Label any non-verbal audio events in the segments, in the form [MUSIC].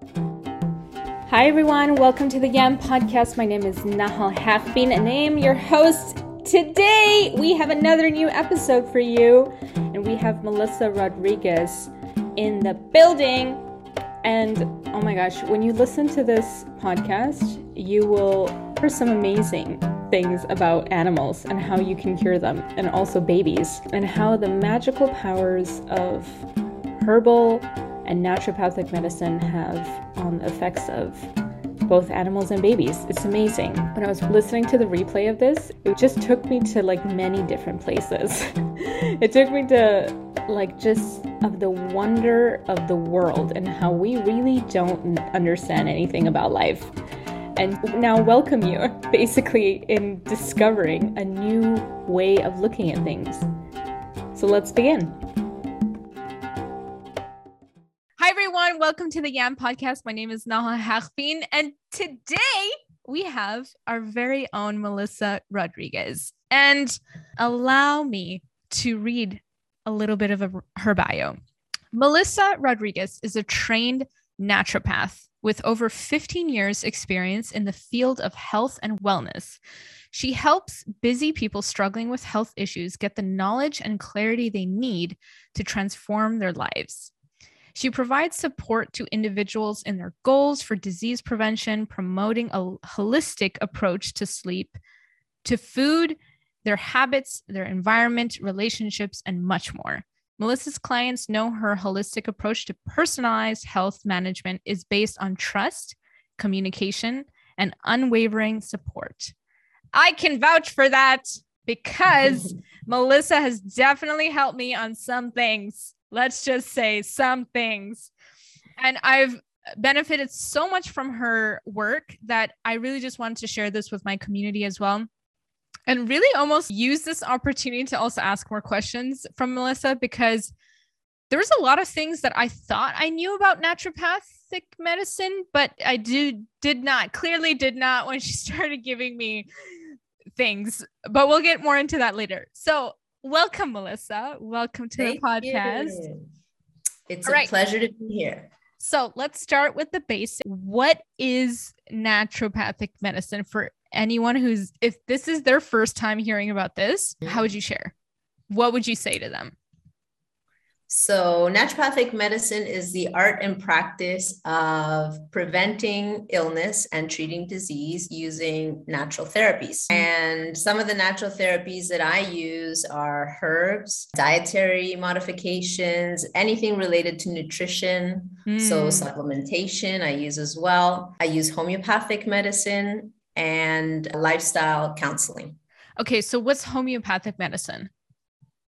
Hi, everyone. Welcome to the Yam Podcast. My name is Nahal Hafbin, and I am your host. Today, we have another new episode for you, and we have Melissa Rodriguez in the building. And oh my gosh, when you listen to this podcast, you will hear some amazing things about animals and how you can cure them, and also babies, and how the magical powers of herbal and naturopathic medicine have the effects of both animals and babies. It's amazing. When I was listening to the replay of this, it just took me to like many different places. [LAUGHS] it took me to like just of the wonder of the world and how we really don't understand anything about life. And now welcome you [LAUGHS] basically in discovering a new way of looking at things. So let's begin. Everyone. Welcome to the Yam Podcast. My name is Nahal Hafbin, and today we have our very own Melissa Rodriguez. And allow me to read a little bit of a, her bio. Melissa Rodriguez is a trained naturopath with over 15 years' experience in the field of health and wellness. She helps busy people struggling with health issues get the knowledge and clarity they need to transform their lives. She provides support to individuals in their goals for disease prevention, promoting a holistic approach to sleep, to food, their habits, their environment, relationships, and much more. Melissa's clients know her holistic approach to personalized health management is based on trust, communication, and unwavering support. I can vouch for that because [LAUGHS] Melissa has definitely helped me on some things let's just say some things. And I've benefited so much from her work that I really just wanted to share this with my community as well. And really almost use this opportunity to also ask more questions from Melissa because there was a lot of things that I thought I knew about naturopathic medicine, but I do did not clearly did not when she [LAUGHS] started giving me things. But we'll get more into that later. So welcome, Melissa. Welcome to Thank the podcast. You. It's All a right. pleasure to be here. So let's start with the basic. What is naturopathic medicine for anyone who's, if this is their first time hearing about this, how would mm. you share? What would you say to them? So, naturopathic medicine is the art and practice of preventing illness and treating disease using natural therapies. And some of the natural therapies that I use are herbs, dietary modifications, anything related to nutrition. Mm. So, supplementation, I use as well. I use homeopathic medicine and lifestyle counseling. Okay, so what's homeopathic medicine?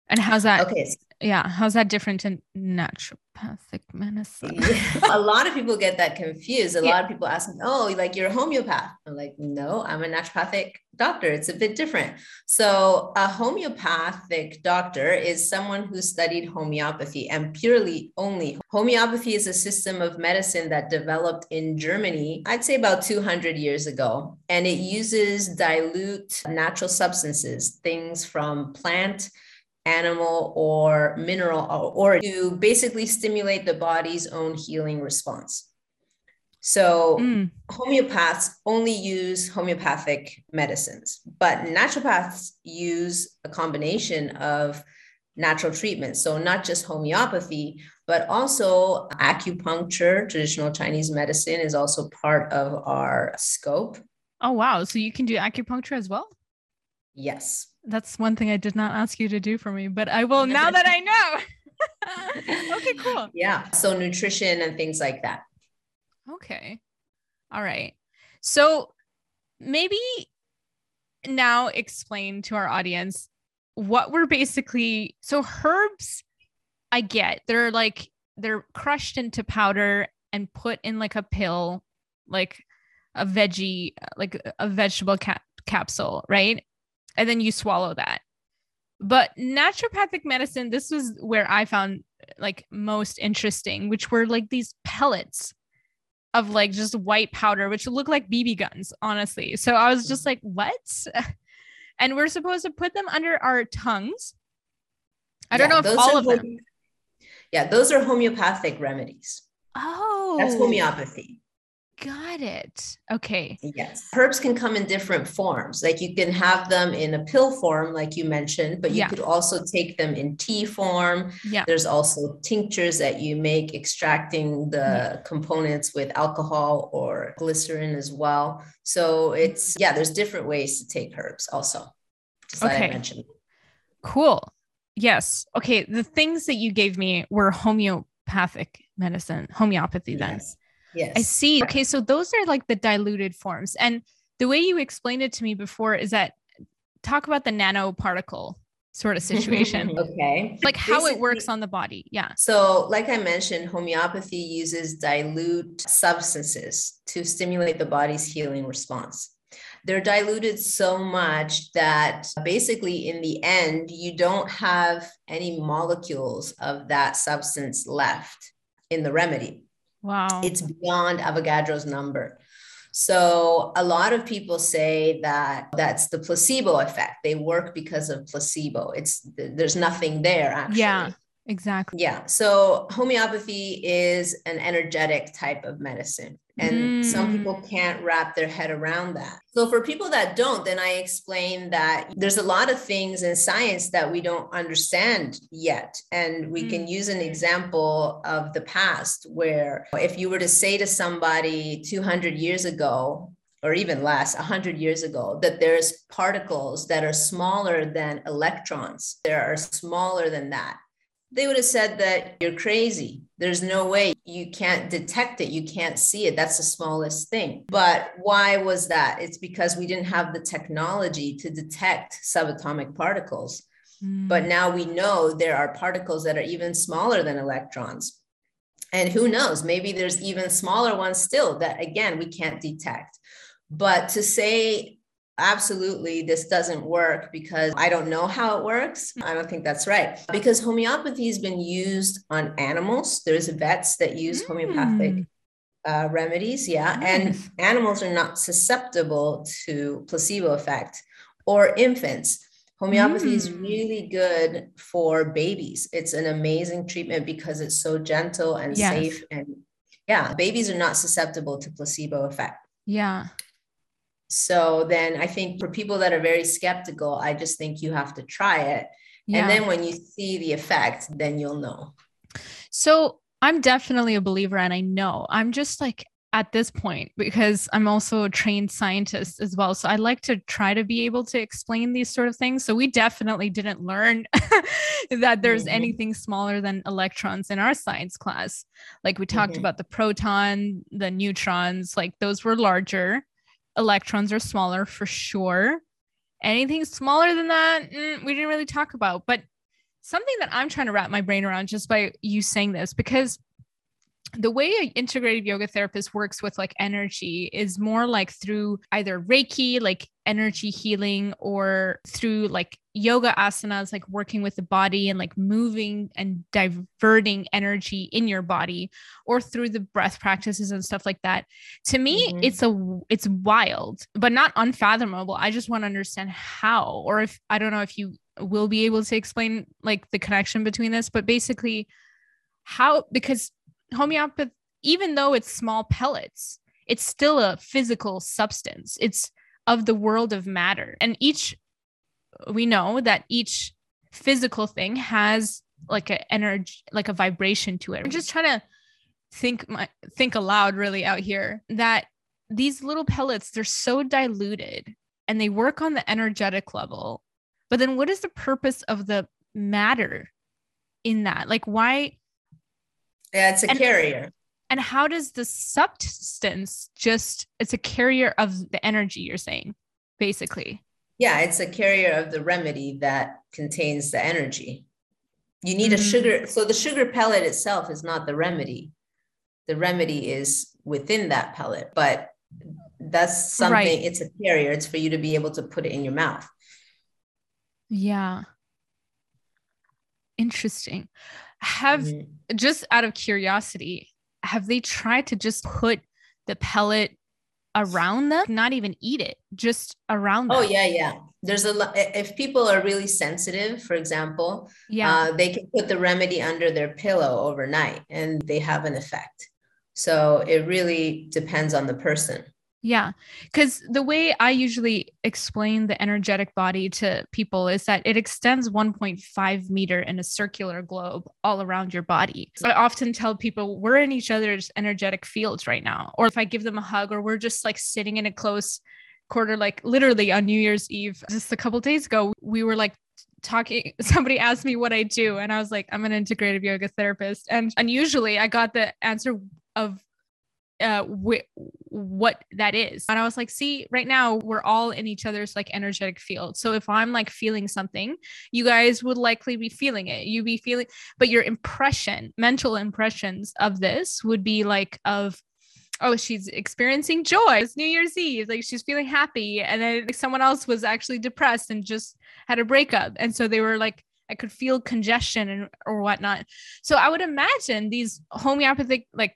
And how's that? Okay yeah how's that different in naturopathic medicine? [LAUGHS] A lot of people get that confused. A yeah. lot of people ask me oh like you're a homeopath. I'm like no i'm a naturopathic doctor. It's a bit different. So a homeopathic doctor is someone who studied homeopathy and purely only. Homeopathy is a system of medicine that developed in germany i'd say about 200 years ago and it uses dilute natural substances things from plant animal or mineral or to basically stimulate the body's own healing response. So mm. homeopaths only use homeopathic medicines, but naturopaths use a combination of natural treatments. So not just homeopathy, but also acupuncture, traditional Chinese medicine is also part of our scope. Oh wow, so you can do acupuncture as well? Yes. That's one thing I did not ask you to do for me, but I will now that I know. [LAUGHS] okay, cool. Yeah. So nutrition and things like that. Okay. All right. So maybe now explain to our audience what we're basically so herbs I get. They're like they're crushed into powder and put in like a pill, like a veggie, like a vegetable cap- capsule, right? And then you swallow that. But naturopathic medicine, this was where I found like most interesting, which were like these pellets of like just white powder, which look like BB guns, honestly. So I was just like, what? [LAUGHS] and we're supposed to put them under our tongues. I don't know if all of them. Yeah, those are homeopathic remedies. Oh, That's homeopathy. Got it. Okay. Yes. Herbs can come in different forms. Like you can have them in a pill form, like you mentioned, but you Yeah. could also take them in tea form. Yeah. There's also tinctures that you make extracting the components with alcohol or glycerin as well. So it's, yeah, there's different ways to take herbs also. Just Okay. I mentioned. Cool. Yes. Okay. The things that you gave me were homeopathic medicine, homeopathy then. Yes. Yes. I see. Okay, so those are like the diluted forms. And the way you explained it to me before is that talk about the nanoparticle sort of situation. [LAUGHS] okay. like how it works on the body. Yeah. So, like I mentioned, homeopathy uses dilute substances to stimulate the body's healing response. They're diluted so much that basically, in the end, you don't have any molecules of that substance left in the remedy. Wow. It's beyond Avogadro's number. So a lot of people say that that's the placebo effect. They work because of placebo. It's there's nothing there actually. Yeah. exactly. Yeah. So homeopathy is an energetic type of medicine. And some Mm. people can't wrap their head around that. So for people that don't, then I explain that there's a lot of things in science that we don't understand yet. And we can use an example of the past where if you were to say to somebody 200 years ago, or even less, 100 years ago, that there's particles that are smaller than electrons, there are smaller than that they would have said that you're crazy. There's no way you can't detect it. You can't see it. That's the smallest thing. But why was that? It's because we didn't have the technology to detect subatomic particles. Mm. But now we know there are particles that are even smaller than electrons. And who knows, maybe there's even smaller ones still that, again, we can't detect. But to say absolutely this doesn't work because I don't know how it works. I don't think that's right. Because homeopathy has been used on animals. There's vets that use homeopathic Mm. uh, remedies. Yeah. And animals are not susceptible to placebo effect or infants. Homeopathy is Mm. really good for babies. It's an amazing treatment because it's so gentle and Yes. safe. And yeah, babies are not susceptible to placebo effect. Yeah. So then I think for people that are very skeptical, I just think you have to try it. Yeah. And then when you see the effect, then you'll know. So I'm definitely a believer, and I know I'm just like at this point because I'm also a trained scientist as well. So I like to try to be able to explain these sort of things. So we definitely didn't learn [LAUGHS] that there's Mhm. anything smaller than electrons in our science class. Like we talked Mhm. about the proton, the neutrons, like those were larger. Electrons are smaller for sure. Anything smaller than that, mm, we didn't really talk about. But something that I'm trying to wrap my brain around just by you saying this, because the way an integrative yoga therapist works with like energy is more like through either Reiki, like energy healing, or through like yoga asanas, like working with the body and like moving and diverting energy in your body, or through the breath practices and stuff like that. To me, Mhm. it's a it's wild, but not unfathomable. I just want to understand how, or if I don't know if you will be able to explain like the connection between this, but basically how because homeopathy, even though it's small pellets, it's still a physical substance. It's of the world of matter. And each, we know that each physical thing has like an energy, like a vibration to it. I'm just trying to think my think aloud really out here that these little pellets, they're so diluted and they work on the energetic level. But then what is the purpose of the matter in that? Like why Yeah, it's a And- carrier. and how does the substance just it's a carrier of the energy you're saying basically Yeah, it's a carrier of the remedy that contains the energy. You need a Mm. sugar. So the sugar pellet itself is not the remedy. The remedy is within that pellet, but that's something, Right. it's a carrier. It's for you to be able to put it in your mouth. yeah interesting have Mhm. just out of curiosity have they tried to just put the pellet around them not even eat it just around them Oh, yeah, yeah. There's a lot. If people are really sensitive, for example, yeah uh, they can put the remedy under their pillow overnight and they have an effect. So it really depends on the person. Yeah. Because the way I usually explain the energetic body to people is that it extends 1.5 meter in a circular globe all around your body. So I often tell people we're in each other's energetic fields right now. Or if I give them a hug, or we're just like sitting in a close quarter, like literally on New Year's Eve, just a couple days ago, we were like talking [LAUGHS] somebody asked me what i do and i was like i'm an integrative yoga therapist and unusually i got the answer of uh wh- what that is. And i was like see right now we're all in each other's like energetic field so if i'm like feeling something you guys would likely be feeling it. You be feeling but your impression mental impressions of this would be like of oh she's experiencing joy. It's new year's eve. Like she's feeling happy. And then like, someone else was actually depressed and just had a breakup. And so they were like i could feel congestion and or whatnot. So i would imagine these homeopathic like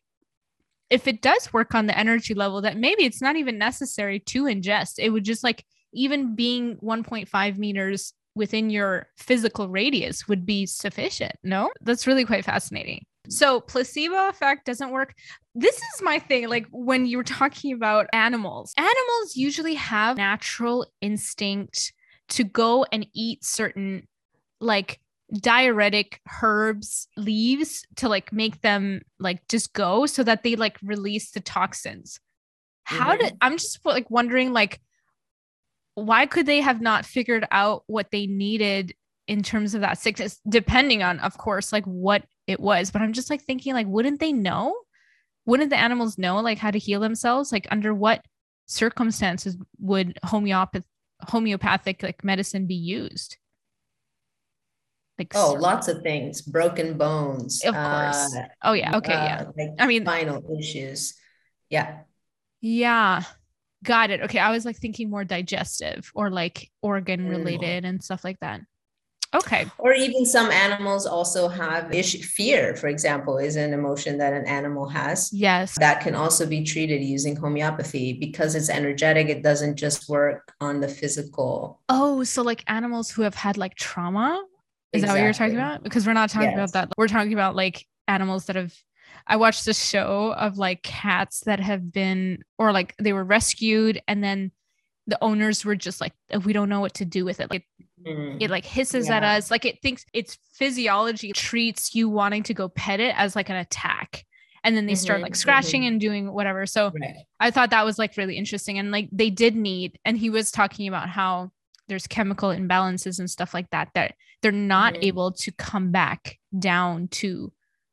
if it does work on the energy level that maybe it's not even necessary to ingest. It would just like even being 1.5 meters within your physical radius would be sufficient no? That's really quite fascinating. So placebo effect doesn't work. This is my thing like when you were talking about animals. Animals usually have natural instinct to go and eat certain like diuretic herbs leaves to like make them like just go so that they like release the toxins. How mm-hmm. did i'm just like wondering like why could they have not figured out what they needed in terms of that sickness depending on of course like what it was. But i'm just like thinking like wouldn't they know? Wouldn't the animals know like how to heal themselves? Like under what circumstances would homeopathic homeopathic like medicine be used like oh, lots of things. Broken bones. Of course. Uh, oh yeah. Okay. Uh, yeah. Like I mean, spinal issues. Yeah. Yeah. Got it. Okay. I was like thinking more digestive or like organ mm. related mm. and stuff like that. Okay. Or even some animals also have issue. Fear, for example, is an emotion that an animal has. Yes. That can also be treated using homeopathy because it's energetic. It doesn't just work on the physical. Oh, so like animals who have had like trauma is exactly. that what you're talking about? Because we're not talking yes. about that. We're talking about like animals that have I watched a show of like cats that have been or like they were rescued and then the owners were just like we don't know what to do with it. Like mm. it like hisses yeah. at us like it thinks its physiology treats you wanting to go pet it as like an attack and then they mm-hmm, start like scratching mm-hmm. and doing whatever so right. i thought that was like really interesting and like they did need and he was talking about how there's chemical imbalances and stuff like that that they're not mm-hmm. able to come back down to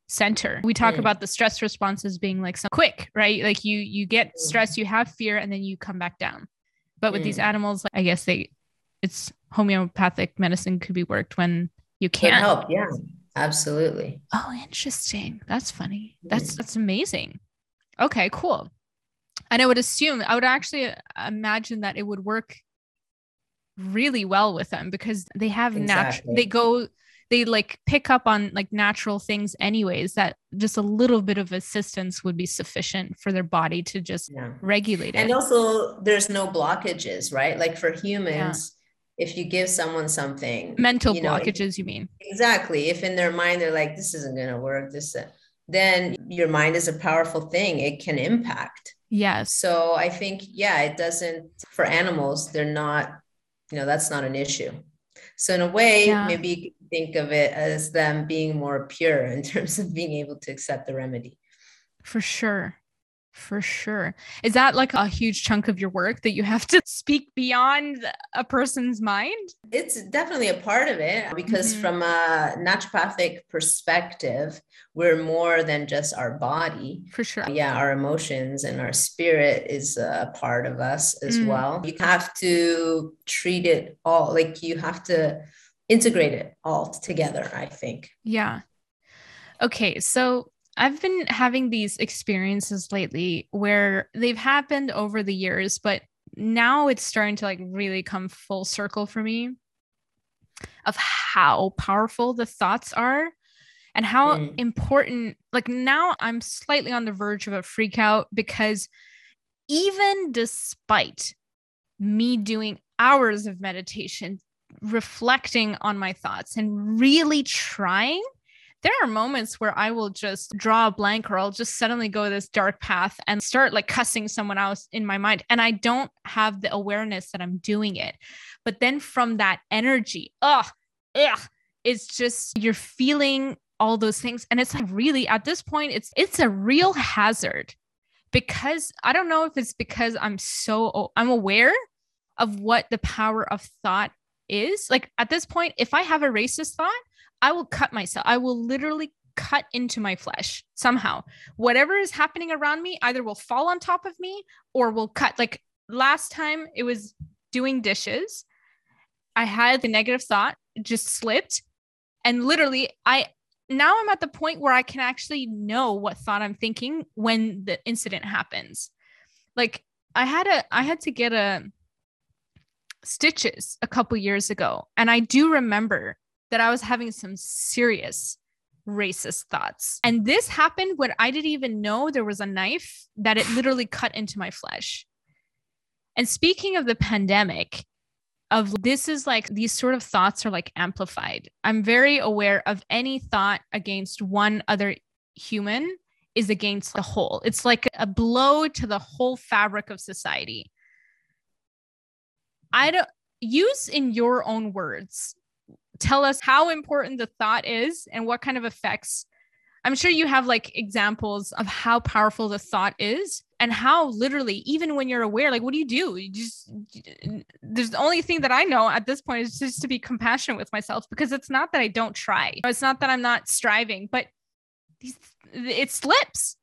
center. We talk mm. about the stress responses being like some quick, right? Like you you get mm. stress, you have fear and then you come back down. But with mm. these animals, I guess they it's homeopathic medicine could be worked when you can't Could help. Yeah. Absolutely. Oh, interesting. That's funny. That's mm. that's amazing. Okay, cool. And I would assume I would actually imagine that it would work really well with them because they have exactly. natural they go they like pick up on like natural things anyways that just a little bit of assistance would be sufficient for their body to just yeah. regulate it. and also there's no blockages right? Like for humans yeah. if you give someone something mental you know, blockages if, you mean? Exactly. If in their mind they're like this isn't going to work this uh, then your mind is a powerful thing. It can impact. Yes. So i think yeah it doesn't for animals they're not you know that's not an issue. So in a way yeah. maybe you can think of it as them being more pure [LAUGHS] in terms of being able to accept the remedy. For sure for sure. Is that like a huge chunk of your work that you have to [LAUGHS] speak beyond a person's mind? It's definitely a part of it because, mm-hmm. from a naturopathic perspective, we're more than just our body. For sure. Yeah, our emotions and our spirit is a part of us as mm. well. You have to treat it all, like, you have to integrate it all together, I think. Yeah. Okay. So, I've been having these experiences lately where they've happened over the years, but now it's starting to like really come full circle for me of how powerful the thoughts are and how mm. important like now I'm slightly on the verge of a freak out because even despite me doing hours of meditation reflecting on my thoughts and really trying there are moments where I will just draw a blank or I'll just suddenly go this dark path and start like cussing someone else in my mind. And I don't have the awareness that I'm doing it. But then from that energy, ugh, ugh, it's just you're feeling all those things. And it's like really at this point, it's it's a real hazard because I don't know if it's because I'm so I'm aware of what the power of thought is. Like at this point, if I have a racist thought, I will cut myself. I will literally cut into my flesh somehow. Whatever is happening around me either will fall on top of me or will cut. Like last time it was doing dishes. I had the negative thought just slipped and literally I now I'm at the point where I can actually know what thought I'm thinking when the incident happens. Like I had a I had to get a stitches a couple years ago and I do remember that I was having some serious racist thoughts. And this happened when I didn't even know there was a knife that it literally [SIGHS] cut into my flesh. And speaking of the pandemic, of this is like these sort of thoughts are like amplified. I'm very aware of any thought against one other human is against the whole. It's like a blow to the whole fabric of society. I don't use in your own words tell us how important the thought is and what kind of effects. I'm sure you have like examples of how powerful the thought is and how literally, even when you're aware, like, what do you do? You just, there's the only thing that I know at this point is just to be compassionate with myself because it's not that I don't try. It's not that I'm not striving, but these, it slips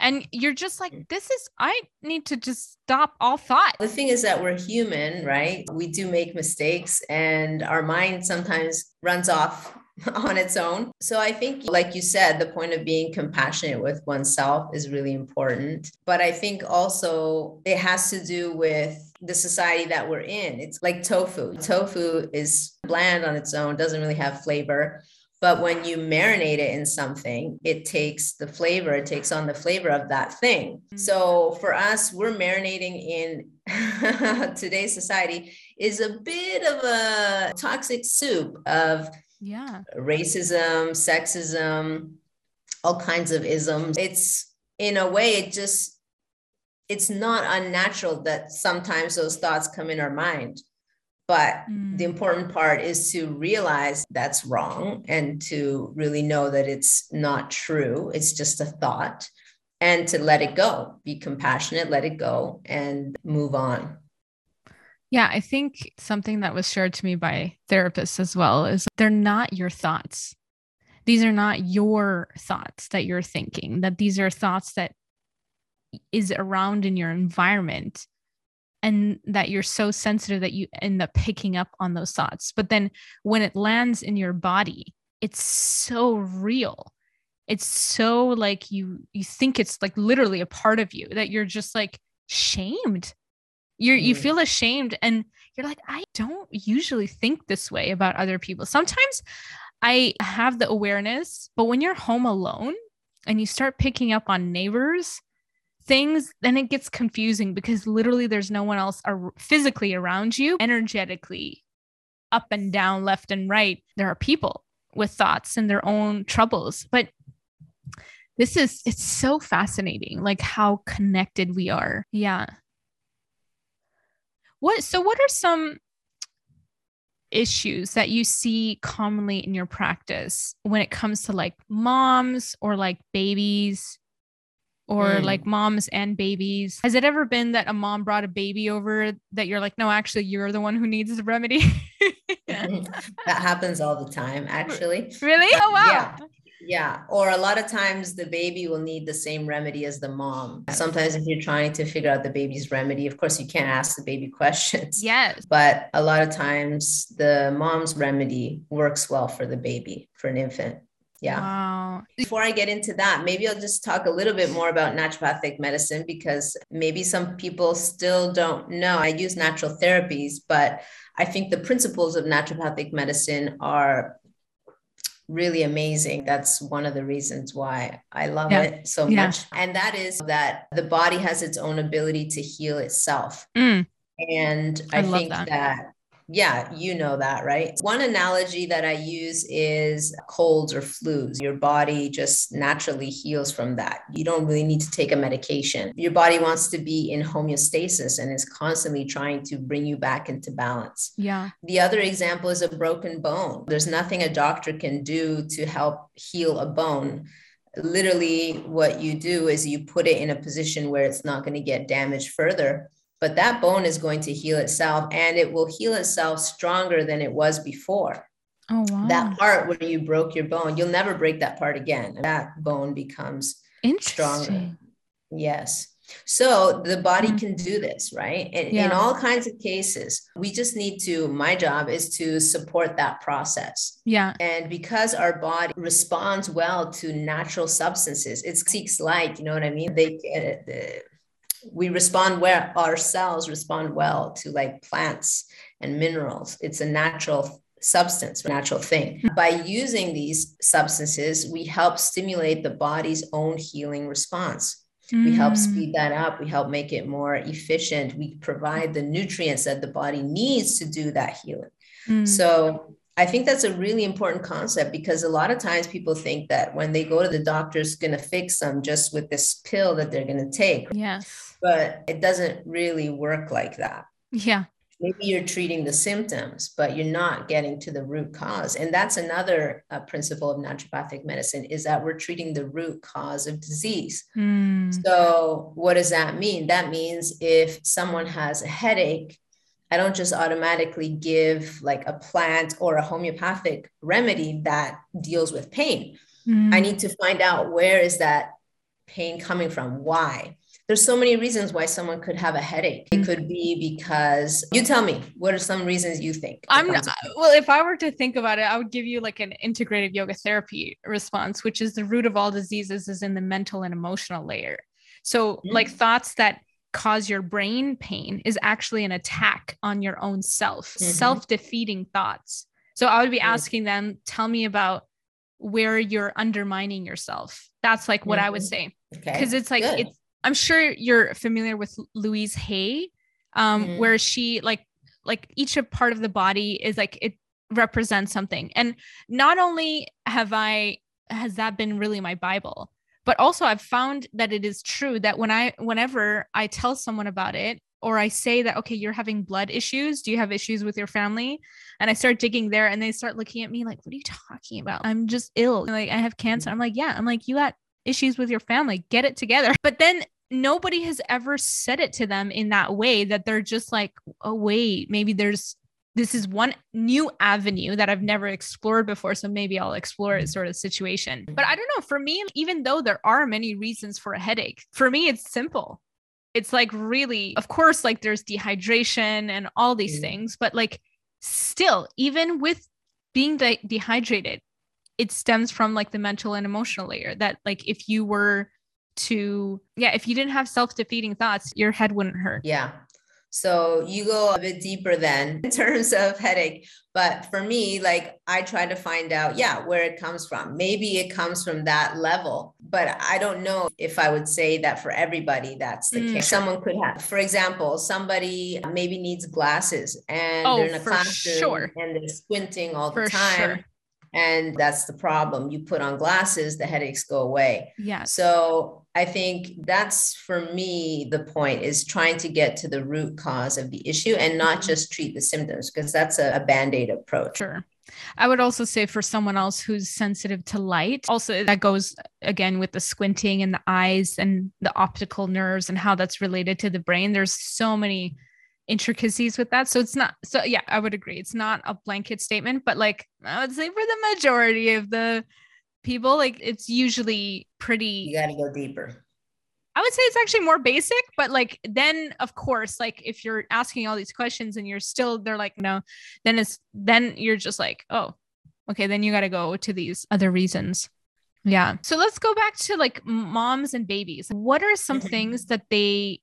and you're just like mm. this is i need to just stop all thought. The thing is that we're human right? We do make mistakes and our mind sometimes runs off [LAUGHS] on its own. So i think like you said the point of being compassionate with oneself is really important. But i think also it has to do with the society that we're in. It's like tofu. Tofu is bland on its own doesn't really have flavor but when you marinate it in something, it takes the flavor, it takes on the flavor of that thing. Mm-hmm. So for us, we're marinating in [LAUGHS] today's society is a bit of a toxic soup of yeah racism, sexism, all kinds of isms. It's in a way, it just it's not unnatural that sometimes those thoughts come in our mind but mm. the important part is to realize that's wrong and to really know that it's not true. It's just a thought and to let it go, be compassionate, let it go and move on. Yeah, I think something that was shared to me by therapists as well is they're not your thoughts. These are not your thoughts that you're thinking, that these are thoughts that is around in your environment and that you're so sensitive that you end up picking up on those thoughts. But then when it lands in your body, it's so real. It's so like you you think it's like literally a part of you that you're just like shamed. Mm. you feel ashamed and you're like I don't usually think this way about other people. Sometimes I have the awareness, but when you're home alone and you start picking up on neighbors things, then it gets confusing because literally there's no one else ar- physically around you, energetically up and down, left and right. There are people with thoughts and their own troubles. But this is, it's so fascinating, like how connected we are. Yeah. What, so what are some issues that you see commonly in your practice when it comes to like moms or like babies or mm. like moms and babies. Has it ever been that a mom brought a baby over that you're like, no, actually, you're the one who needs the remedy? [LAUGHS] that happens all the time, actually. Really? Oh, wow. Yeah. Yeah. Or a lot of times the baby will need the same remedy as the mom. Sometimes, if you're trying to figure out the baby's remedy, of course, you can't ask the baby [LAUGHS] questions. Yes. But a lot of times the mom's remedy works well for the baby, for an infant. Yeah. Wow. Before I get into that, maybe I'll just talk a little bit more about naturopathic medicine because maybe some people still don't know. I use natural therapies, but I think the principles of naturopathic medicine are really amazing. That's one of the reasons why I love yeah. it so yeah. much. And that is that the body has its own ability to heal itself. Mm. And I, I think that. that yeah, you know that, right? One analogy that I use is colds or flus. Your body just naturally heals from that. You don't really need to take a medication. Your body wants to be in homeostasis and is constantly trying to bring you back into balance. Yeah. The other example is a broken bone. There's nothing a doctor can do to help heal a bone literally what you do is you put it in a position where it's not going to get damaged further but that bone is going to heal itself and it will heal itself stronger than it was before. Oh, wow. That part where you broke your bone, you'll never break that part again. That bone becomes stronger. Yes. So the body mm. can do this, right? And yeah. in all kinds of cases, we just need to, my job is to support that process. Yeah. And because our body responds well to natural substances, it seeks light, you know what I mean? They, uh, we respond where our cells respond well to like plants and minerals. It's a natural substance, natural thing. By using these substances, we help stimulate the body's own healing response. Mm. We help mm. speed that up. We help make it more efficient. We provide the nutrients that the body needs to do that healing. Mm. So I think that's a really important concept because a lot of times people think that when they go to the doctor, it's going to fix them just with this pill that they're going to take. Yes. But it doesn't really work like that. Yeah. Maybe you're treating the symptoms, but you're not getting to the root cause. And that's another uh, principle of naturopathic medicine is that we're treating the root cause of disease. Mm. So what does that mean? That means if someone has a headache, I don't just automatically give like a plant or a homeopathic remedy that deals with pain. Mm. I need to find out where is that pain coming from? Why? There's so many reasons why someone could have a headache. It could be because you tell me what are some reasons you think? I'm not, well, if I were to think about it, I would give you like an integrative yoga therapy response, which is the root of all diseases is in the mental and emotional layer. So, mm. like thoughts that cause your brain pain is actually an attack on your own self, mm-hmm. self defeating thoughts. So I would be asking them, tell me about where you're undermining yourself. That's like what mm-hmm. I would mm-hmm. say. Because okay. it's like, Good. it's, I'm sure you're familiar with Louise Hay, um, mm-hmm. where she like, like each part of the body is like, it represents something. And not only have I, has that been really my Bible, but also i've found that it is true that when i whenever i tell someone about it or i say that okay you're having blood issues. Do you have issues with your family? And i start digging there and they start looking at me like what are you talking about? I'm just ill. Like i have cancer. I'm like yeah. I'm like you got issues with your family. Get it together. [LAUGHS] But then nobody has ever said it to them in that way that they're just like oh wait maybe there's this is one new avenue that I've never explored before. So maybe I'll explore it sort of situation. But I don't know. For me, even though there are many reasons for a headache, for me, it's simple. It's like really, of course, like there's dehydration and all these mm. things, but like still, even with being de- dehydrated, it stems from like the mental and emotional layer that like if you were to yeah if you didn't have self-defeating thoughts your head wouldn't hurt yeah so you go a bit deeper then [LAUGHS] in terms of headache. But for me, like I try to find out, yeah, where it comes from. Maybe it comes from that level, but I don't know if I would say that for everybody that's the mm. case. Someone could have, for example, somebody maybe needs glasses and oh, they're in a classroom sure. and they're squinting all the time. Sure and that's the problem. You put on glasses, the headaches go away. Yeah. So I think that's for me the point is trying to get to the root cause of the issue and not mm-hmm. just treat the symptoms because that's a, a band aid approach. Sure. I would also say for someone else who's sensitive to light, also that goes again with the squinting and the eyes and the optical nerves and how that's related to the brain. There's so many intricacies with that. So it's not so yeah, I would agree. It's not a blanket statement, but like I would say for the majority of the people, like it's usually pretty You gotta go deeper. I would say it's actually more basic, but like then of course, like if you're asking all these questions and you're still they're like, no, then it's then you're just like, oh, okay, then you gotta go to these other reasons. Yeah. So let's go back to like moms and babies. What are some mm-hmm. things that they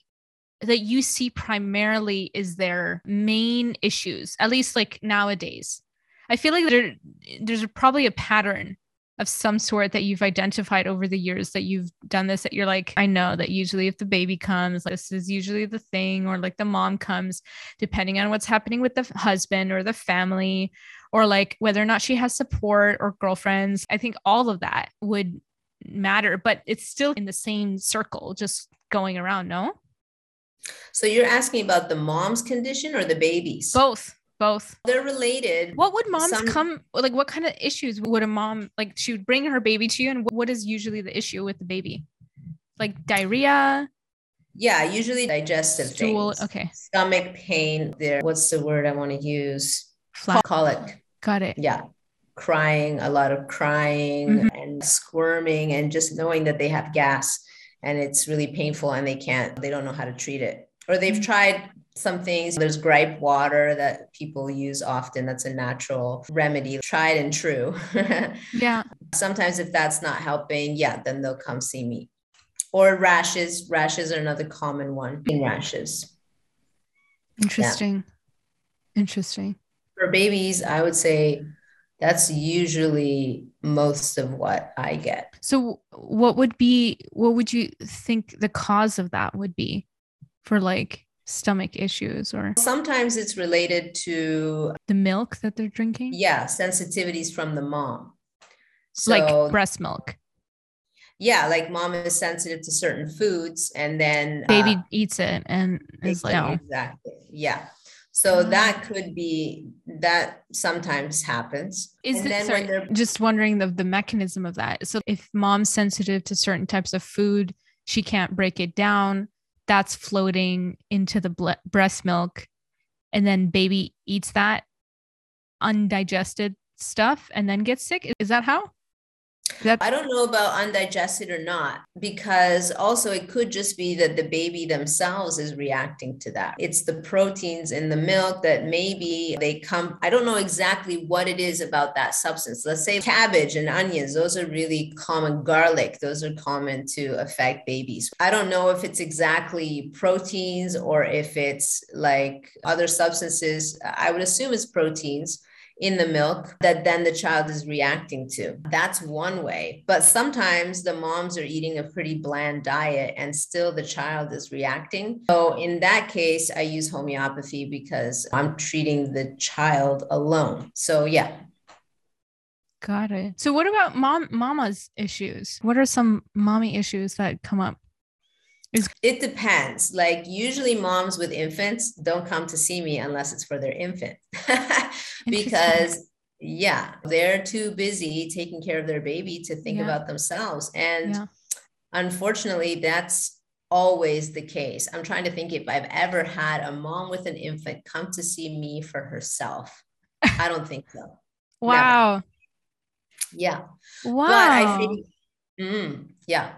that you see primarily is their main issues, at least like nowadays? I feel like there, there's probably a pattern of some sort that you've identified over the years that you've done this that you're like i know that usually if the baby comes this is usually the thing or like the mom comes depending on what's happening with the husband or the family or like whether or not she has support or girlfriends i think all of that would matter but it's still in the same circle just going around no? So you're asking about the mom's condition or the baby's? Both both. They're related. What would moms Some... come like what kind of issues would a mom like she would bring her baby to you and what is usually the issue with the baby? Like diarrhea? Yeah usually digestive Stool, things. okay. Stomach pain there what's the word i want to use? Flat. colic. Got it. Yeah crying a lot of crying mm-hmm. and squirming and just knowing that they have gas and it's really painful and they can't they don't know how to treat it. Or they've mm-hmm. tried some things. There's gripe water that people use often. That's a natural remedy, tried and true. [LAUGHS] yeah. Sometimes if that's not helping, yeah, then they'll come see me. Or rashes. Rashes are another common one in rashes. Interesting. Yeah. Interesting. For babies, I would say that's usually most of what I get. So what would be what would you think the cause of that would be for like stomach issues or sometimes it's related to the milk that they're drinking yeah sensitivities from the mom so, like breast milk yeah like mom is sensitive to certain foods and then baby uh, eats it and is like no. exactly yeah so mm. that could be that sometimes happens. Is and it sorry, just wondering the, the mechanism of that. So if mom's sensitive to certain types of food, she can't break it down that's floating into the ble- breast milk and then baby eats that undigested stuff and then gets sick. Is that how I don't know about undigested or not, because also it could just be that the baby themselves is reacting to that. It's the proteins in the milk that maybe they come, I don't know exactly what it is about that substance. Let's say cabbage and onions, those are really common, garlic, those are common to affect babies. I don't know if it's exactly proteins or if it's like other substances. I would assume it's proteins in the milk that then the child is reacting to. That's one way. But sometimes the moms are eating a pretty bland diet and still the child is reacting. So in that case, I use homeopathy because I'm treating the child alone. So yeah. Got it. So what about mom mama's issues? What are some mommy issues that come up? Is- it depends. Like usually moms with infants don't come to see me unless it's for their infant. [LAUGHS] because yeah, they're too busy taking care of their baby to think yeah. about themselves. And yeah. unfortunately, that's always the case. I'm trying to think if I've ever had a mom with an infant come to see me for herself. I don't think so. wow. Never. Yeah. Wow. But I think, mm, yeah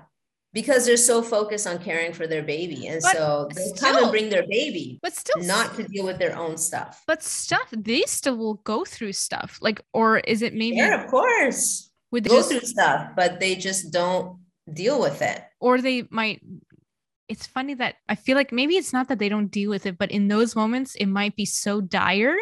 because they're so focused on caring for their baby. And but so they still, come and bring their baby but still not to deal with their own stuff. But stuff they still will go through stuff. Like or is it maybe yeah of course. would they go just, through stuff but they just don't deal with it. Or they might it's funny that i feel like maybe it's not that they don't deal with it but in those moments it might be so dire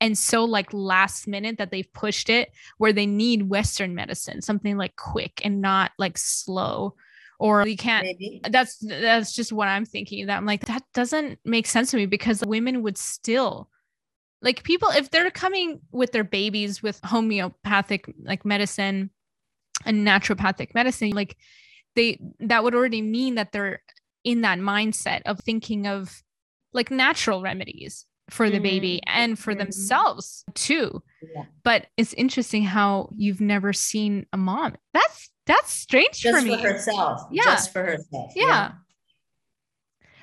and so like last minute that they've pushed it where they need western medicine something like quick and not like slow or you can't Maybe. that's that's just what i'm thinking that i'm like that doesn't make sense to me because women would still like people if they're coming with their babies with homeopathic like medicine and naturopathic medicine like they that would already mean that they're in that mindset of thinking of like natural remedies for the baby mm-hmm. and for mm-hmm. themselves too yeah. but it's interesting how you've never seen a mom that's that's strange just for me. For herself. Yeah. Just for herself. Yeah. yeah.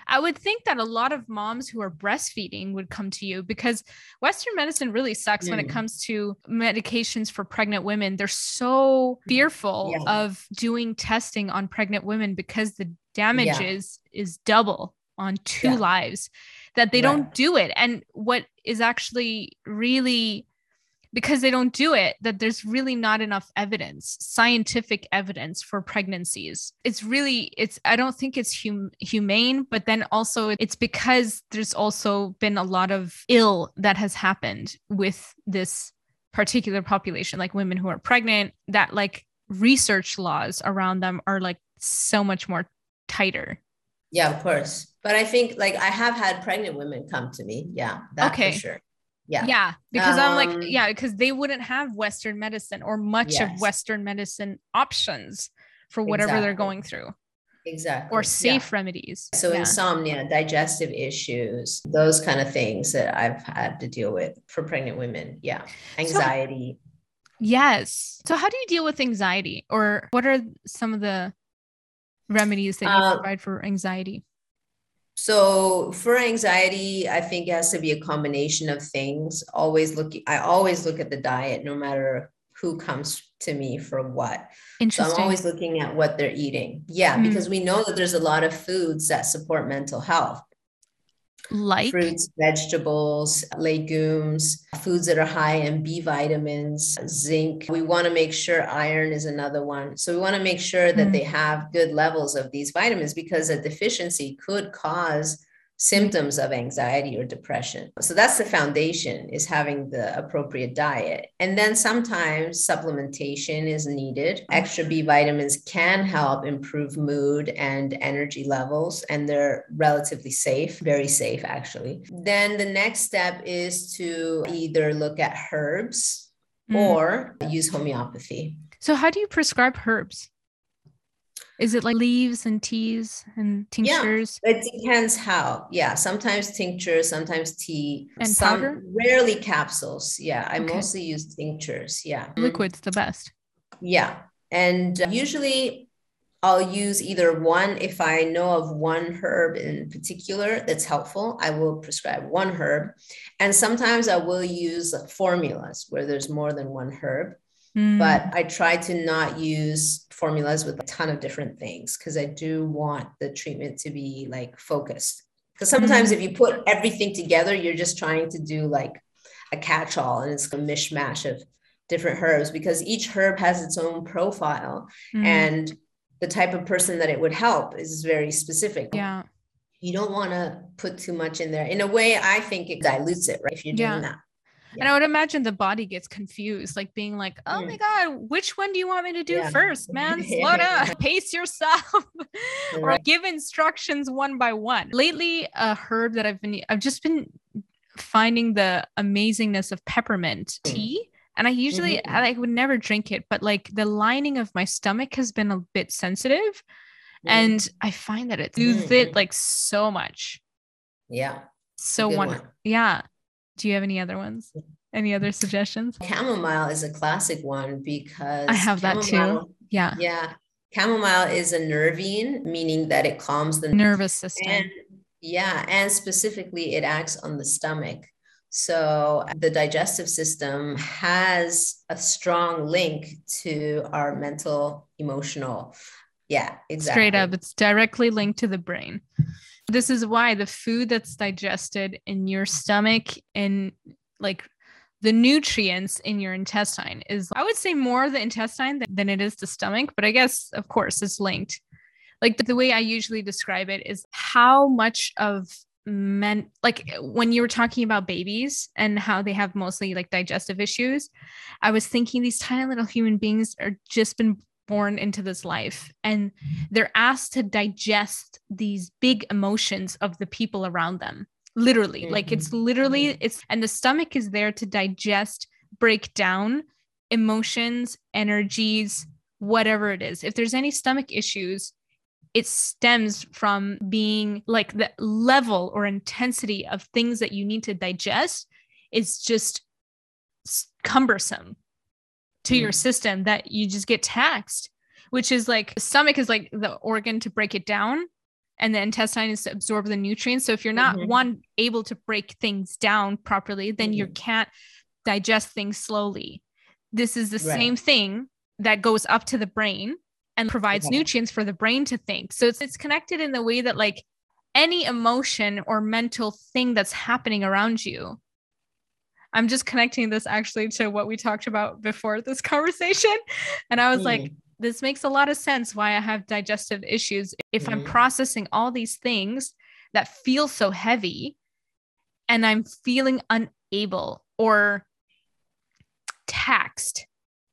I would think that a lot of moms who are breastfeeding would come to you because Western medicine really sucks mm. when it mm. comes to medications for pregnant women. They're so fearful yeah. of doing testing on pregnant women because the damage yeah. is, is double on two lives that they don't do it. And what is actually really because they don't do it that there's really not enough evidence scientific evidence for pregnancies it's really it's i don't think it's hum- humane but then also it's because there's also been a lot of ill that has happened with this particular population, like women who are pregnant, that like research laws around them are like so much more tighter. Yeah, of course. But I think like I have had pregnant women come to me. Yeah, that Okay. for sure. Yeah. Yeah. Because I'm Um, like, yeah, because they wouldn't have Western medicine or much of Western medicine options for whatever they're going through Exactly. or Yeah. safe remedies. So yeah. insomnia, digestive issues, those kind of things that I've had to deal with for pregnant women. Yeah. Anxiety. yes. So how do you deal with anxiety or what are some of the remedies that you Um, provide for anxiety? So for anxiety, I think it has to be a combination of things. Always look I always look at the diet, no matter who comes to me for what. So I'm always looking at what they're eating. Yeah, Mm. because we know that there's a lot of foods that support mental health. Like fruits, vegetables, legumes, foods that are high in B vitamins, zinc. We want to make sure iron is another one. So we want to make sure that Mm. they have good levels of these vitamins because a deficiency could cause symptoms of anxiety or depression. So that's the foundation is having the appropriate diet. And then sometimes supplementation is needed. Extra B vitamins can help improve mood and energy levels and they're relatively safe, very safe actually. Then the next step is to either look at herbs Mm. or use homeopathy. so how do you prescribe herbs? Is it like leaves and teas and tinctures? Yeah, It depends how. Yeah, sometimes tincture, sometimes tea, And some powder? rarely capsules. Yeah, I Okay. mostly use tinctures. Yeah. Liquid's the best. Yeah. And uh, usually I'll use either one, if I know of one herb in particular that's helpful, I will prescribe one herb. And sometimes I will use formulas where there's more than one herb, Mm. but I try to not use formulas with a ton of different things because I do want the treatment to be like focused. Because sometimes if you put everything together, you're just trying to do like a catch all and it's a mishmash of different herbs because each herb has its own profile Mm. and the type of person that it would help is very specific. yeah. You don't want to put too much in there. In a way, I think it dilutes it, right? If you're Yeah. doing that. And I would imagine the body gets confused, like being like, oh my God, which one do you want me to do Mm. Yeah. first, [LAUGHS] man? Slow down, [LAUGHS] pace yourself, [LAUGHS] or give instructions one by one. Lately, a herb that I've been, I've just been finding the amazingness of peppermint Mm. tea. And I usually, Mhm. I like, would never drink it, but like the lining of my stomach has been a bit sensitive. And I find that it soothes it Mhm. like so much. yeah. So one, one. yeah. Do you have any other ones? Any other suggestions? Chamomile is a classic one because I have that too. Yeah. Yeah. Chamomile is a nervine, meaning that it calms the Nervous system. And yeah, and specifically it acts on the stomach. So the digestive system has a strong link to our mental, emotional. Yeah, exactly. Straight up, it's directly linked to the brain. This is why the food that's digested in your stomach and like the nutrients in your intestine is, I would say, more the intestine than, than it is the stomach. But I guess, of course, it's linked. Like the way I usually describe it is how much of men, like when you were talking about babies and how they have mostly like digestive issues, I was thinking these tiny little human beings are just been born into this life and they're asked to digest these big emotions of the people around them literally. Like it's mm-hmm. literally mm-hmm. it's and the stomach is there to digest break down emotions energies whatever it is. If there's any stomach issues it stems from being like the level or intensity of things that you need to digest is just cumbersome to your Mm. system that you just get taxed which is like the stomach is like the organ to break it down and the intestine is to absorb the nutrients so if you're not Mhm. one able to break things down properly then you Mhm. can't digest things slowly this is the Right. same thing that goes up to the brain and provides Okay. nutrients for the brain to think so it's, it's connected in the way that like any emotion or mental thing that's happening around you i'm just connecting this actually to what we talked about before this [LAUGHS] conversation and i was like Mm. this makes a lot of sense why I have digestive issues. If I'm Mhm. processing all these things that feel so heavy and I'm feeling unable or taxed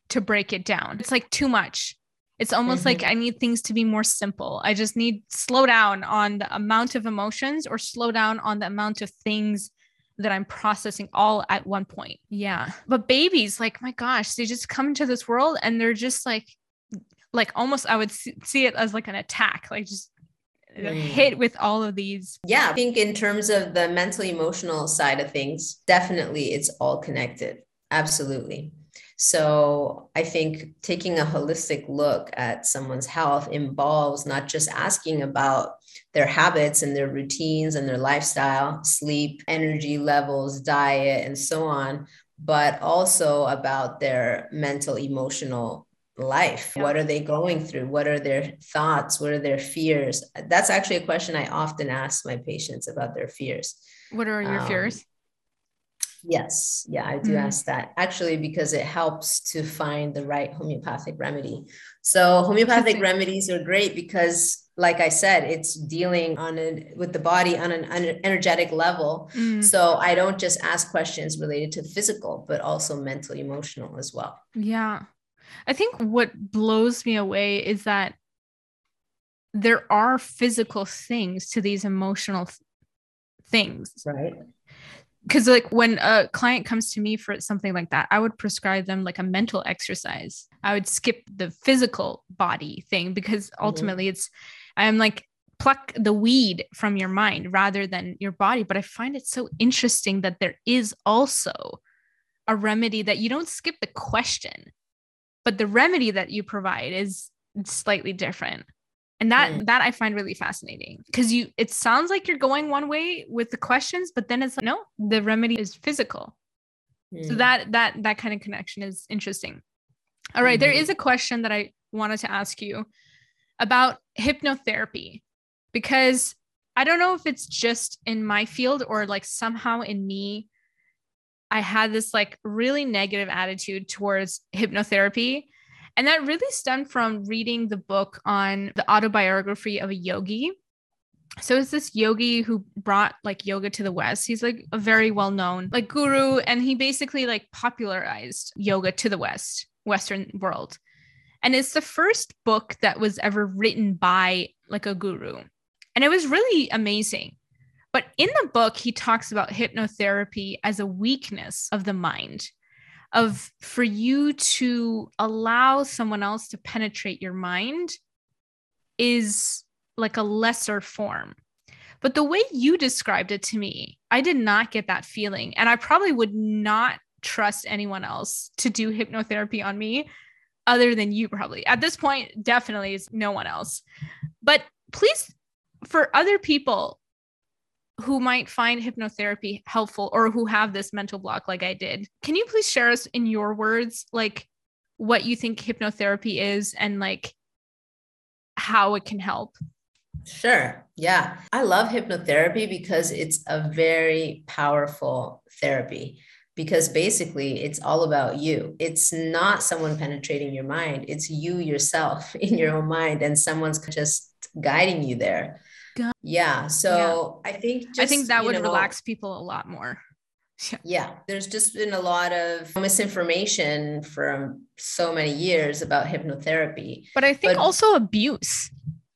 to break it down. It's like too much. It's almost mm-hmm. like I need things to be more simple. I just need slow down on the amount of emotions or slow down on the amount of things that I'm processing all at one point. Yeah. But babies, like my gosh, they just come into this world and they're just like like almost I would see it as like an attack, like just mm. hit with all of these. Yeah, I think in terms of the mental emotional side of things, definitely it's all connected. Absolutely. So I think taking a holistic look at someone's health involves not just asking about their habits and their routines and their lifestyle, sleep, energy levels, diet, and so on, but also about their mental, emotional life. What are they going through? What are their thoughts? What are their fears? That's actually a question I often ask my patients about their fears. What are your um, fears? Yes, yeah, I do mm ask that actually because it helps to find the right homeopathic remedy. So homeopathic remedies are great because like I said, it's dealing on a, with the body on an, on an energetic level. Mm. So I don't just ask questions related to physical, but also mental, emotional as well. Yeah. I think what blows me away is that there are physical things to these emotional th- things. Right because like when a client comes to me for something like that i would prescribe them like a mental exercise i would skip the physical body thing because mm-hmm. ultimately mm-hmm. it's i'm like pluck the weed from your mind rather than your body but i find it so interesting that there is also a remedy that you don't skip the question but the remedy that you provide is slightly different and that mm. that i find really fascinating because you it sounds like you're going one way with the questions but then it's like no the remedy is physical mm. so that that that kind of connection is interesting all right, mm-hmm. there is a question that i wanted to ask you about hypnotherapy because i don't know if it's just in my field or like somehow in me i had this like really negative attitude towards hypnotherapy and that really stemmed from reading the book on the autobiography of a yogi. So it's this yogi who brought like yoga to the West. He's like a very well-known like guru and he basically like popularized yoga to the West, Western world. And it's the first book that was ever written by like a guru. And it was really amazing. But in the book, he talks about hypnotherapy as a weakness of the mind of for you to allow someone else to penetrate your mind is like a lesser form. But the way you described it to me, I did not get that feeling. And I probably would not trust anyone else to do hypnotherapy on me other than you, probably. At this point, definitely is no one else. But please, for other people who might find hypnotherapy helpful or who have this mental block like I did. Can you please share us in your words like what you think hypnotherapy is and like how it can help? Sure. Yeah. I love hypnotherapy because it's a very powerful therapy because basically it's all about you. It's not someone penetrating your mind, it's you yourself [LAUGHS] in your own mind, and someone's just guiding you there. Yeah. So yeah. I think just, I think that would know, relax people a lot more. [LAUGHS] Yeah. yeah. There's just been a lot of misinformation from so many years about hypnotherapy. But I think but, also abuse.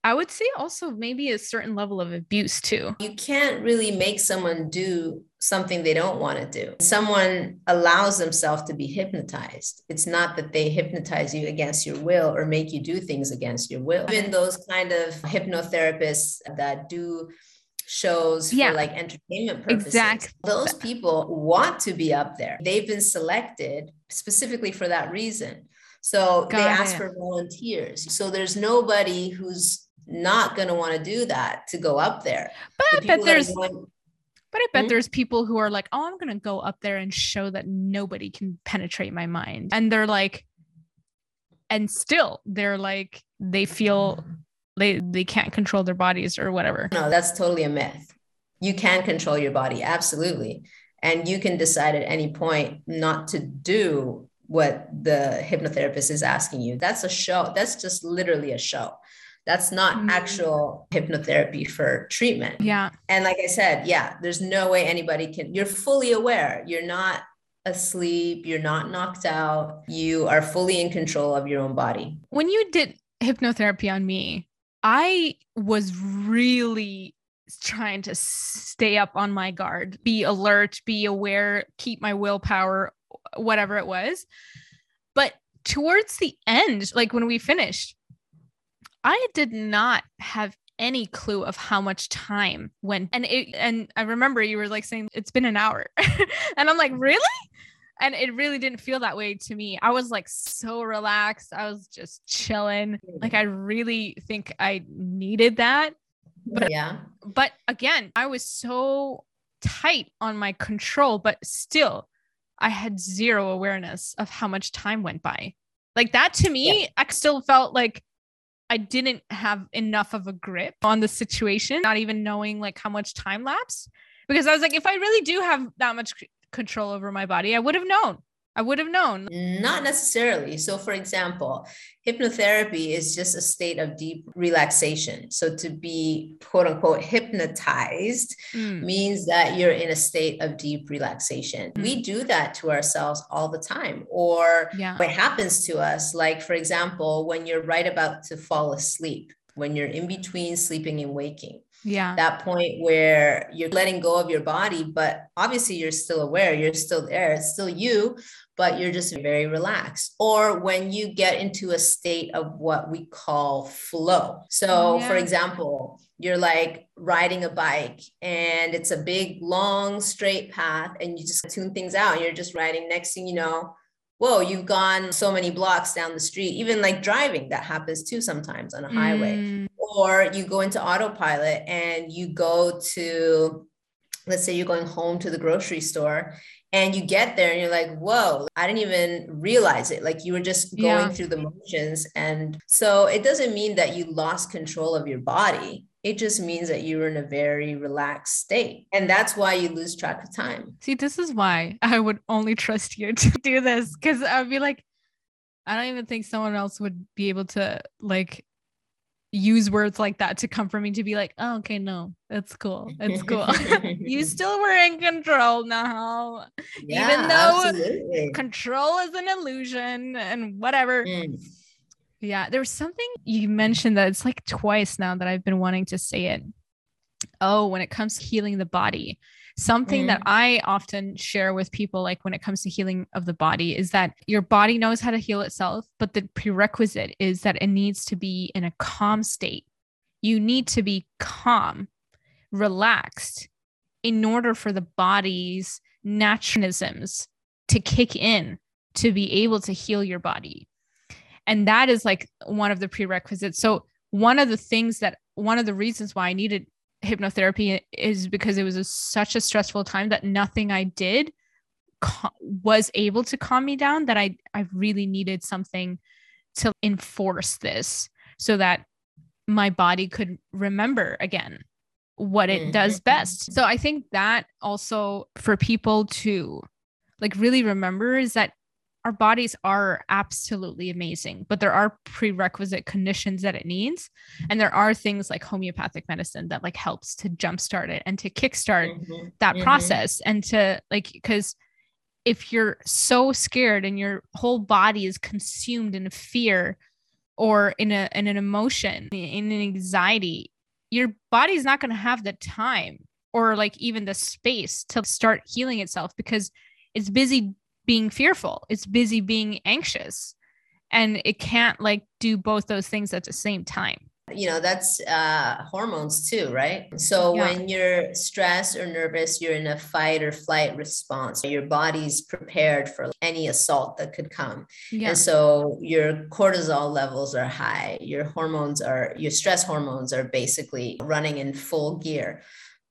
I would say also maybe a certain level of abuse too. You can't really make someone do something they don't want to do. Someone allows themselves to be hypnotized. It's not that they hypnotize you against your will or make you do things against your will. Even those kind of hypnotherapists that do shows yeah. for like entertainment purposes. Exactly. Those people want to be up there. They've been selected specifically for that reason. So Got they ask it. for volunteers. So there's nobody who's not going to want to do that to go up there. But the I bet there's going, but I bet mm-hmm. there's people who are like, "Oh, I'm going to go up there and show that nobody can penetrate my mind." And they're like and still they're like they feel they they can't control their bodies or whatever. No, that's totally a myth. You can control your body, absolutely. And you can decide at any point not to do what the hypnotherapist is asking you. That's a show. That's just literally a show. That's not mm-hmm. actual hypnotherapy for treatment. Yeah. And like I said, yeah, there's no way anybody can, you're fully aware. You're not asleep, you're not knocked out, you are fully in control of your own body. When you did hypnotherapy on me, I was really trying to stay up on my guard, be alert, be aware, keep my willpower, whatever it was. But towards the end, like when we finished, I did not have any clue of how much time went and it and I remember you were like saying it's been an hour. [LAUGHS] and I'm like, mm-hmm. "Really?" And it really didn't feel that way to me. I was like so relaxed. I was just chilling. Mm. Like I really think I needed that. But yeah. But again, I was so tight on my control, but still I had zero awareness of how much time went by. Like that to me, yeah. I still felt like I didn't have enough of a grip on the situation, not even knowing like how much time lapse. Because I was like, if I really do have that much control over my body, I would have known. I would have known. Not necessarily. So, for example, hypnotherapy is just a state of deep relaxation. So, to be quote unquote hypnotized mm. means that you're in a state of deep relaxation. Mm. We do that to ourselves all the time, or yeah. what happens to us. Like, for example, when you're right about to fall asleep, when you're in between sleeping and waking yeah that point where you're letting go of your body but obviously you're still aware you're still there it's still you but you're just very relaxed or when you get into a state of what we call flow so yeah. for example you're like riding a bike and it's a big long straight path and you just tune things out and you're just riding next thing you know whoa, you've gone so many blocks down the street, even like driving, that happens too sometimes on a highway. Mm. Or you go into autopilot and you go to, let's say you're going home to the grocery store and you get there and you're like, whoa, I didn't even realize it. Like you were just going yeah. through the motions. And so it doesn't mean that you lost control of your body. It just means that you're in a very relaxed state. And that's why you lose track of time. See, this is why I would only trust you [LAUGHS] to do this because I'd be like, I don't even think someone else would be able to like use words like that to comfort me to be like, oh, okay, no, it's cool. It's cool. [LAUGHS] you [LAUGHS] still were in control now. Yeah, Even though absolutely. control is an illusion and whatever. Mm. Yeah, there was something you mentioned that it's like twice now that I've been wanting to say it. Oh, when it comes to healing the body, something mm. that I often share with people, like when it comes to healing of the body, is that your body knows how to heal itself, but the prerequisite is that it needs to be in a calm state. You need to be calm, relaxed in order for the body's naturalisms to kick in to be able to heal your body and that is like one of the prerequisites so one of the things that one of the reasons why i needed hypnotherapy is because it was a, such a stressful time that nothing i did co- was able to calm me down that i i really needed something to enforce this so that my body could remember again what it does mm-hmm. best so i think that also for people to like really remember is that our bodies are absolutely amazing, but there are prerequisite conditions that it needs. And there are things like homeopathic medicine that like helps to jumpstart it and to kickstart mm-hmm. that mm-hmm. process and to like, because if you're so scared and your whole body is consumed in fear or in a in an emotion, in an anxiety, your body's not going to have the time or like even the space to start healing itself because it's busy being fearful. It's busy being anxious. And it can't like do both those things at the same time. You know that's uh, hormones too right? So yeah. when you're stressed or nervous you're in a fight or flight response. Your body's prepared for any assault that could come. Yeah. and so your cortisol levels are high. Your hormones are your stress hormones are basically running in full gear.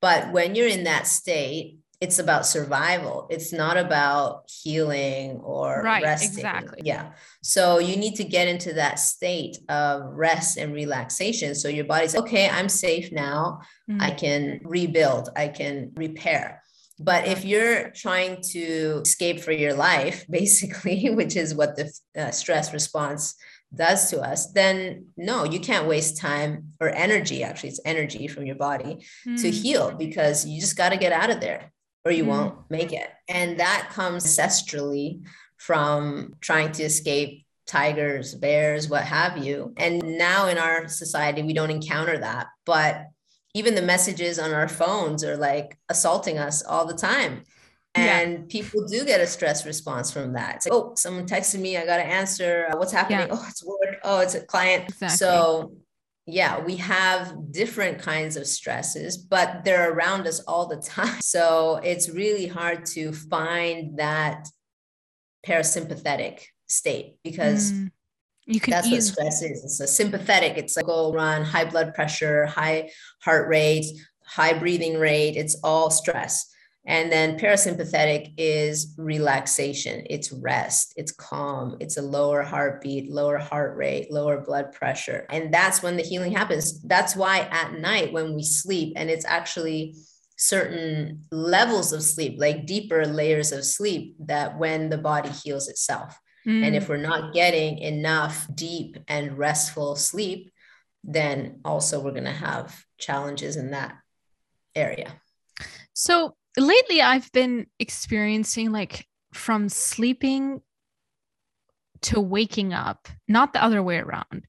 But when you're in that state it's about survival. It's not about healing or right, resting. Exactly. Yeah. So you need to get into that state of rest and relaxation. So your body's like, okay, I'm safe now. Mm-hmm. I can rebuild, I can repair. But if you're trying to escape for your life, [LAUGHS] basically, which is what the uh, stress response does to us, then no, you can't waste time or energy. Actually, it's energy from your body mm. to heal because you just got to get out of there or you mm. won't make it. And that comes ancestrally from trying to escape tigers, bears, what have you. And now in our society, we don't encounter that. But even the messages on our phones are like assaulting us all the time. And yeah. people do get a stress response from that. It's like, oh, someone texted me. I got to answer. What's happening? Yeah. Oh, it's work. Oh, it's a client. Exactly. So, yeah, we have different kinds of stresses, but they're around us all the time. [LAUGHS] So it's really hard to find that parasympathetic state because mm. you can that's ease- what stress is. It's a sympathetic. It's like go run, high blood pressure, high heart rate, high breathing rate. It's all stress. And then parasympathetic is relaxation, it's rest, it's calm, it's a lower heartbeat, lower heart rate, lower blood pressure. And that's when the healing happens. That's why at night when we sleep, and it's actually certain levels of sleep, like deeper layers of sleep, that when the body heals itself. Mm. And if mm. we're not getting enough deep and restful sleep, then also we're going to have challenges in that area. So lately, I've been experiencing like from sleeping to waking up, not the other way around,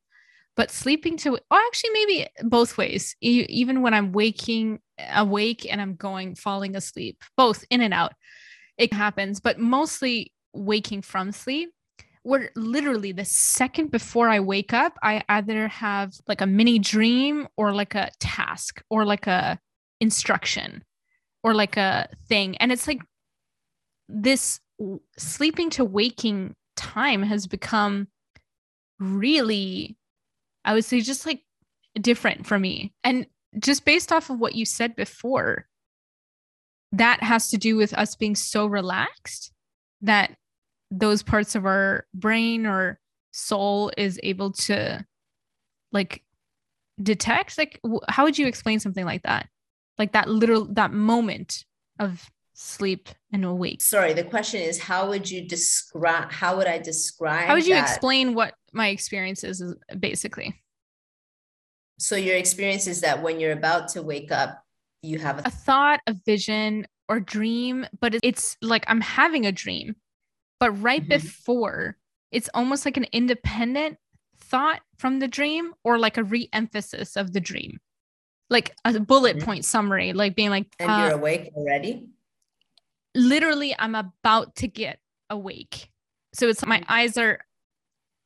but sleeping to, or actually, maybe both ways. Even when I'm waking awake and I'm going, falling asleep, both in and out, it happens, but mostly waking from sleep where literally the second before I wake up, I either have like a mini dream or like a task or like a instruction or like a thing. And it's like this sleeping to waking time has become really, I would say, just like different for me. And just based off of what you said before, that has to do with us being so relaxed that those parts of our brain or soul is able to like detect like how would you explain something like that like that little that moment of sleep and awake sorry the question is how would you describe how would i describe how would you that? explain what my experience is basically so your experience is that when you're about to wake up you have a, a thought a vision or dream but it's like i'm having a dream but right mm-hmm. before, it's almost like an independent thought from the dream or like a re-emphasis of the dream. Like a bullet mm-hmm. point summary, like being like And uh, you're awake already? Literally, I'm about to get awake. So it's my mm-hmm. eyes are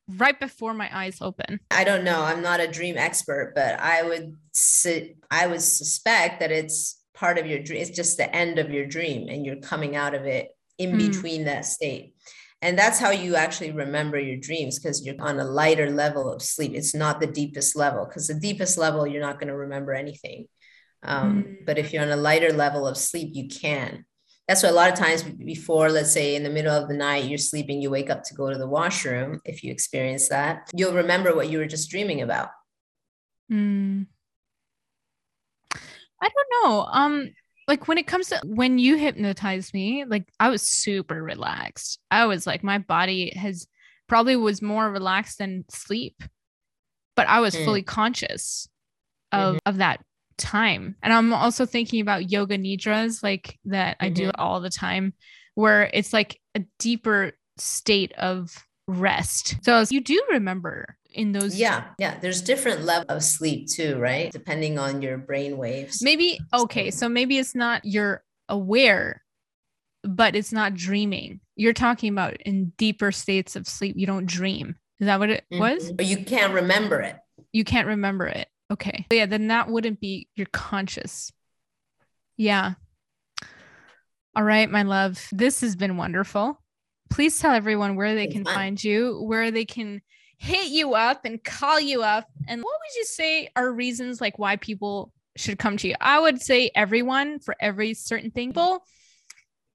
right before my eyes open. I don't know. I'm not a dream expert, but I would sit, I would suspect that it's part of your dream. It's just the end of your dream and you're coming out of it in mm. between that state. And that's how you actually remember your dreams because you're on a lighter level of sleep. It's not the deepest level because the deepest level, you're not going to remember anything. Um, mm. But if you're on a lighter level of sleep, you can. That's why a lot of times before, let's say in the middle of the night, you're sleeping, you wake up to go to the washroom. If you experience that, you'll remember what you were just dreaming about. Mm. I don't know. Um, like when it comes to when you hypnotized me, like I was super relaxed. I was like, my body has probably was more relaxed than sleep, but I was mm. fully conscious of, mm-hmm. of that time. And I'm also thinking about yoga nidras, like that mm-hmm. I do mm-hmm. all the time, where it's like a deeper state of rest. So you do remember in those yeah yeah there's different level of sleep too right? Depending on your brain waves. Maybe okay so maybe it's not you're aware but it's not dreaming. You're talking about in deeper states of sleep. You don't dream. Is that what it mm-hmm. was? But you can't remember it. You can't remember it. Okay. Yeah then that wouldn't be your conscious. Yeah. All right my love. This has been wonderful please tell everyone where they can find you where they can hit you up and call you up. And what would you say are reasons like why people should come to you? I would say everyone for every certain thing. People,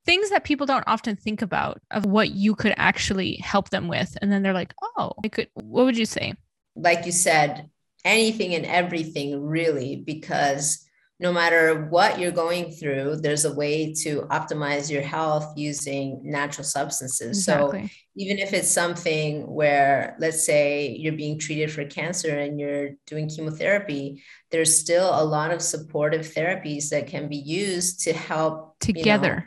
things that people don't often think about of what you could actually help them with. And then they're like, oh, I could, what would you say? Like you said, anything and everything really, because no matter what you're going through, there's a way to optimize your health using natural substances. Exactly. So even if it's something where, let's say, you're being treated for cancer and you're doing chemotherapy, there's still a lot of supportive therapies that can be used to help together. You know,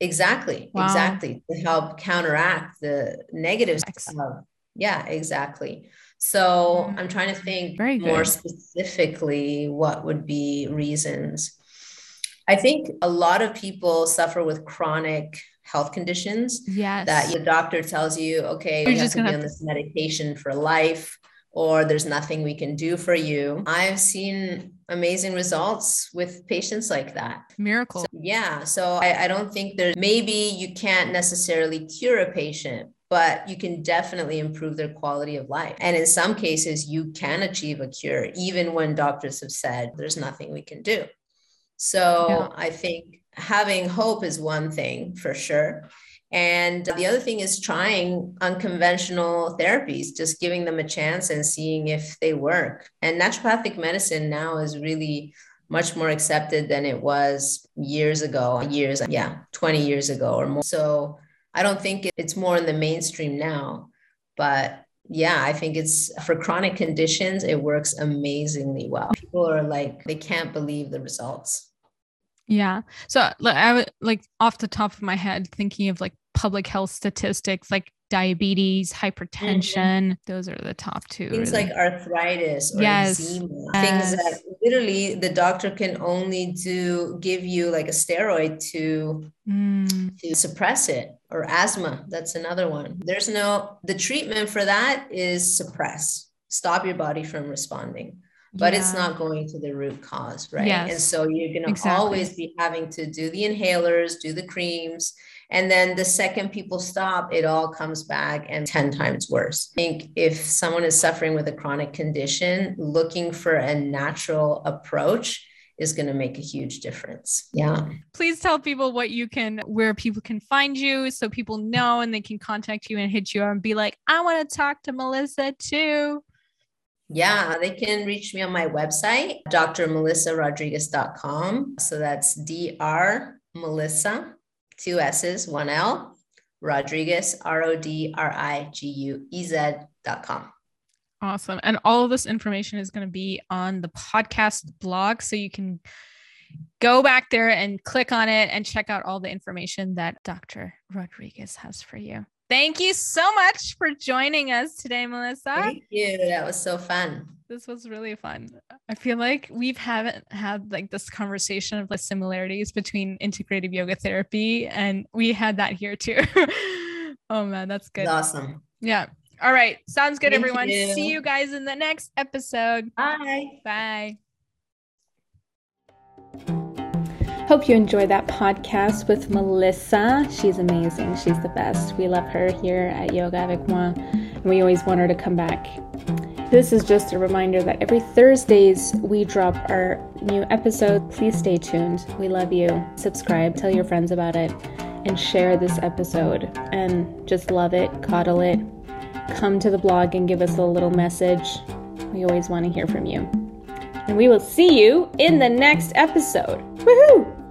exactly, wow. exactly, to help counteract the negatives. Of, yeah, exactly. So I'm trying to think more specifically what would be reasons. I think a lot of people suffer with chronic health conditions. Yes. That your doctor tells you, okay, You're you have to be on this medication for life, or there's nothing we can do for you. I've seen amazing results with patients like that. Miracle. So, yeah. So I, I don't think there maybe you can't necessarily cure a patient, but you can definitely improve their quality of life. And in some cases, you can achieve a cure, even when doctors have said there's nothing we can do. So yeah. I think having hope is one thing for sure. And the other thing is trying unconventional therapies, just giving them a chance and seeing if they work. And naturopathic medicine now is really much more accepted than it was years ago, years, yeah, 20 years ago or more. So I don't think it's more in the mainstream now, but yeah, I think it's for chronic conditions, it works amazingly well. People are like, they can't believe the results. Yeah. So I would like off the top of my head thinking of like public health statistics like diabetes, hypertension. Mm-hmm. Those are the top two. Things really. like arthritis or yes. eczema. Yes. Things that literally the doctor can only do give you like a steroid to mm. to suppress it or asthma. That's another one. There's no the treatment for that is suppress. Stop your body from responding. But yeah. it's not going to the root cause, right? Yes. And so you're going to exactly. always be having to do the inhalers, do the creams, and then the second people stop, it all comes back and 10 times worse. I think if someone is suffering with a chronic condition, looking for a natural approach is going to make a huge difference. Yeah. Please tell people what you can, where people can find you so people know and they can contact you and hit you up and be like, I want to talk to Melissa too. Yeah, they can reach me on my website, drmelissarodriguez.com. So that's Dr. Melissa two S's, one L, Rodriguez, R O D R I G U E Z dot com. Awesome. And all of this information is going to be on the podcast blog. So you can go back there and click on it and check out all the information that Dr. Rodriguez has for you. Thank you so much for joining us today, Melissa. Thank you. That was so fun. This was really fun. I feel like we've haven't had like this conversation of the similarities between integrative yoga therapy, and we had that here too. [LAUGHS] oh man, that's good. Awesome. Yeah. All right. Sounds good, Thank everyone. You. See you guys in the next episode. Bye. Bye. Hope you enjoyed that podcast with Melissa. She's amazing. She's the best. We love her here at Yoga avec moi, and we always want her to come back. This is just a reminder that every Thursdays we drop our new episode. Please stay tuned. We love you. Subscribe, tell your friends about it, and share this episode. And just love it, coddle it. Come to the blog and give us a little message. We always want to hear from you. And we will see you in the next episode. Woohoo!